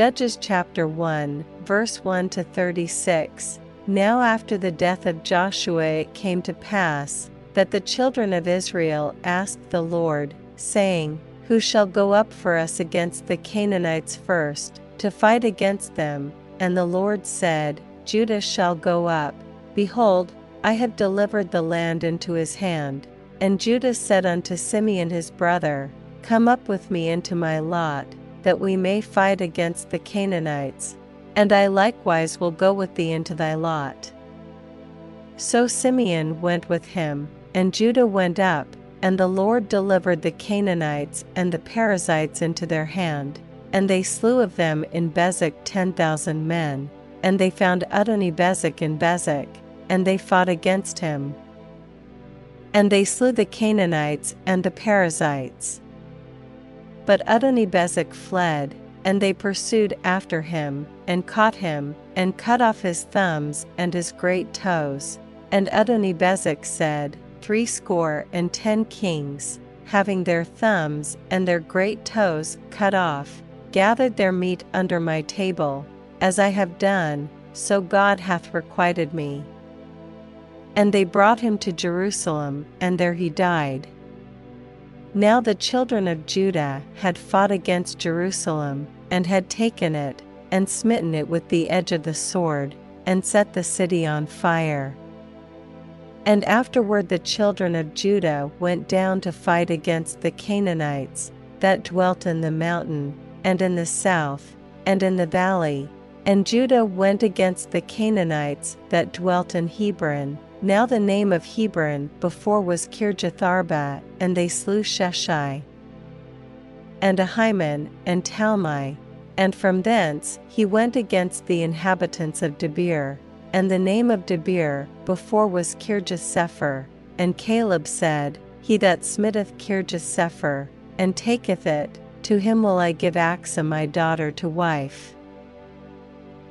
Judges chapter 1, verse 1 to 36. Now, after the death of Joshua, it came to pass that the children of Israel asked the Lord, saying, Who shall go up for us against the Canaanites first, to fight against them? And the Lord said, Judah shall go up. Behold, I have delivered the land into his hand. And Judah said unto Simeon his brother, Come up with me into my lot, that we may fight against the Canaanites, and I likewise will go with thee into thy lot. So Simeon went with him, and Judah went up, and the Lord delivered the Canaanites and the Perizzites into their hand, and they slew of them in Bezek ten thousand men, and they found Adoni Bezek in Bezek, and they fought against him. And they slew the Canaanites and the Perizzites. But Adonibezek fled, and they pursued after him, and caught him, and cut off his thumbs and his great toes. And Adonibezek said, Threescore and ten kings, having their thumbs and their great toes cut off, gathered their meat under my table, as I have done, so God hath requited me. And they brought him to Jerusalem, and there he died. Now the children of Judah had fought against Jerusalem, and had taken it, and smitten it with the edge of the sword, and set the city on fire. And afterward the children of Judah went down to fight against the Canaanites that dwelt in the mountain, and in the south, and in the valley. And Judah went against the Canaanites that dwelt in Hebron. Now the name of Hebron before was Kirjatharba, and they slew Sheshai, and Ahiman, and Talmai. And from thence he went against the inhabitants of Debir. And the name of Debir before was Kirjathsepher. And Caleb said, He that smitteth Kirjathsepher, and taketh it, to him will I give Achsah my daughter to wife.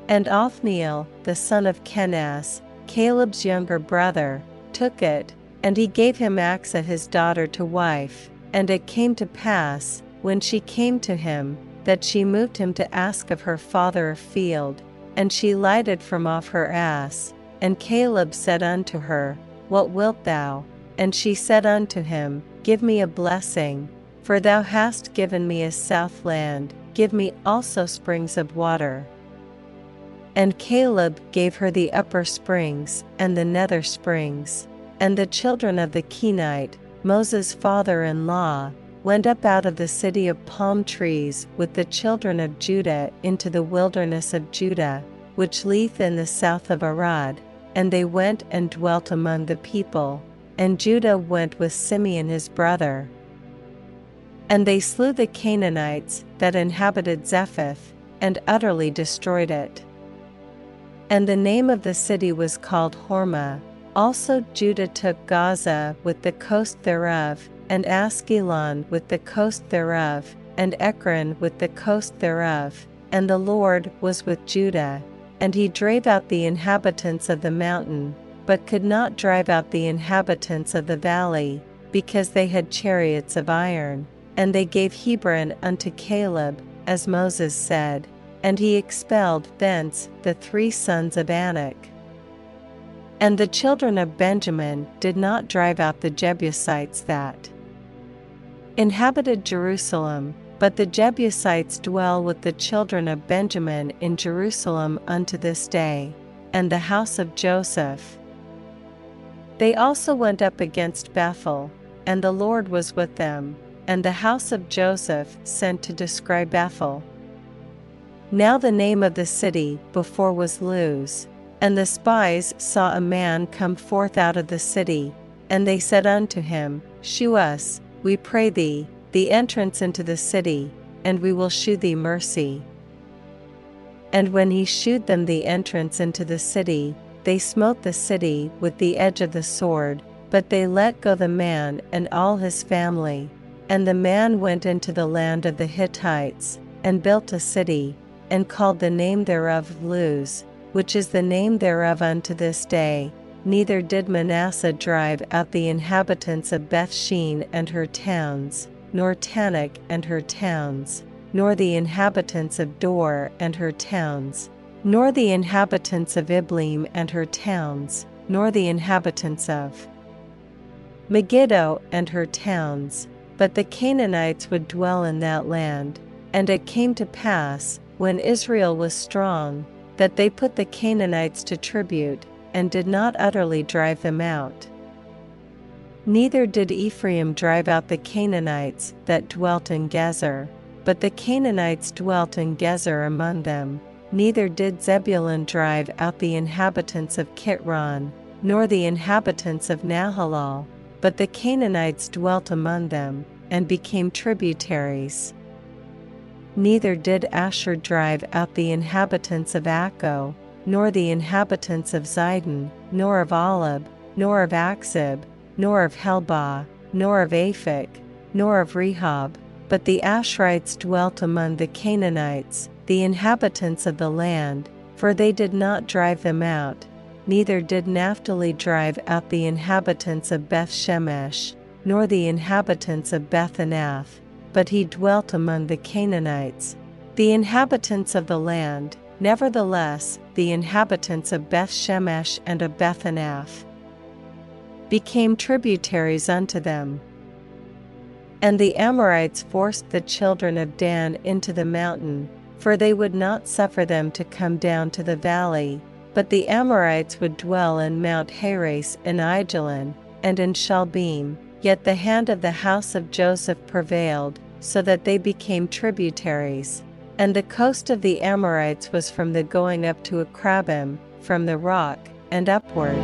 And Othniel, the son of Kenaz, Caleb's younger brother, took it, and he gave him Achsah his daughter to wife. And it came to pass, when she came to him, that she moved him to ask of her father a field, and she lighted from off her ass. And Caleb said unto her, What wilt thou? And she said unto him, Give me a blessing, for thou hast given me a south land, give me also springs of water. And Caleb gave her the upper springs and the nether springs. And the children of the Kenite, Moses' father in law, went up out of the city of palm trees with the children of Judah into the wilderness of Judah, which lieth in the south of Arad, and they went and dwelt among the people. And Judah went with Simeon his brother. And they slew the Canaanites that inhabited Zephath, and utterly destroyed it. And the name of the city was called Hormah. Also Judah took Gaza with the coast thereof, and Askelon with the coast thereof, and Ekron with the coast thereof. And the Lord was with Judah, and he drave out the inhabitants of the mountain, but could not drive out the inhabitants of the valley, because they had chariots of iron. And they gave Hebron unto Caleb, as Moses said and he expelled thence the three sons of Anak. And the children of Benjamin did not drive out the Jebusites that inhabited Jerusalem, but the Jebusites dwell with the children of Benjamin in Jerusalem unto this day, and the house of Joseph. They also went up against Bethel, and the Lord was with them, and the house of Joseph sent to descry Bethel. Now the name of the city before was Luz. And the spies saw a man come forth out of the city, and they said unto him, Shew us, we pray thee, the entrance into the city, and we will shew thee mercy. And when he shewed them the entrance into the city, they smote the city with the edge of the sword, but they let go the man and all his family. And the man went into the land of the Hittites, and built a city, and called the name thereof Luz, which is the name thereof unto this day. Neither did Manasseh drive out the inhabitants of Bethshean and her towns, nor Taanach and her towns, nor the inhabitants of Dor and her towns, nor the inhabitants of Ibleam and her towns, nor the inhabitants of Megiddo and her towns, but the Canaanites would dwell in that land. And it came to pass, when Israel was strong, that they put the Canaanites to tribute, and did not utterly drive them out. Neither did Ephraim drive out the Canaanites that dwelt in Gezer, but the Canaanites dwelt in Gezer among them. Neither did Zebulun drive out the inhabitants of Kitron, nor the inhabitants of Nahalol, but the Canaanites dwelt among them, and became tributaries. Neither did Asher drive out the inhabitants of Accho, nor the inhabitants of Zidon, nor of Ahlab, nor of Achzib, nor of Helbah, nor of Aphik, nor of Rehob, but the Asherites dwelt among the Canaanites, the inhabitants of the land, for they did not drive them out, neither did Naphtali drive out the inhabitants of Beth Shemesh, nor the inhabitants of Beth Anath, but he dwelt among the Canaanites, the inhabitants of the land, nevertheless, the inhabitants of Beth Shemesh and of Beth Anath became tributaries unto them. And the Amorites forced the children of Dan into the mountain, for they would not suffer them to come down to the valley, but the Amorites would dwell in Mount Heres in Aijalon, and in Shaalbim, yet the hand of the house of Joseph prevailed, so that they became tributaries. And the coast of the Amorites was from the going up to Akrabbim, from the rock, and upward.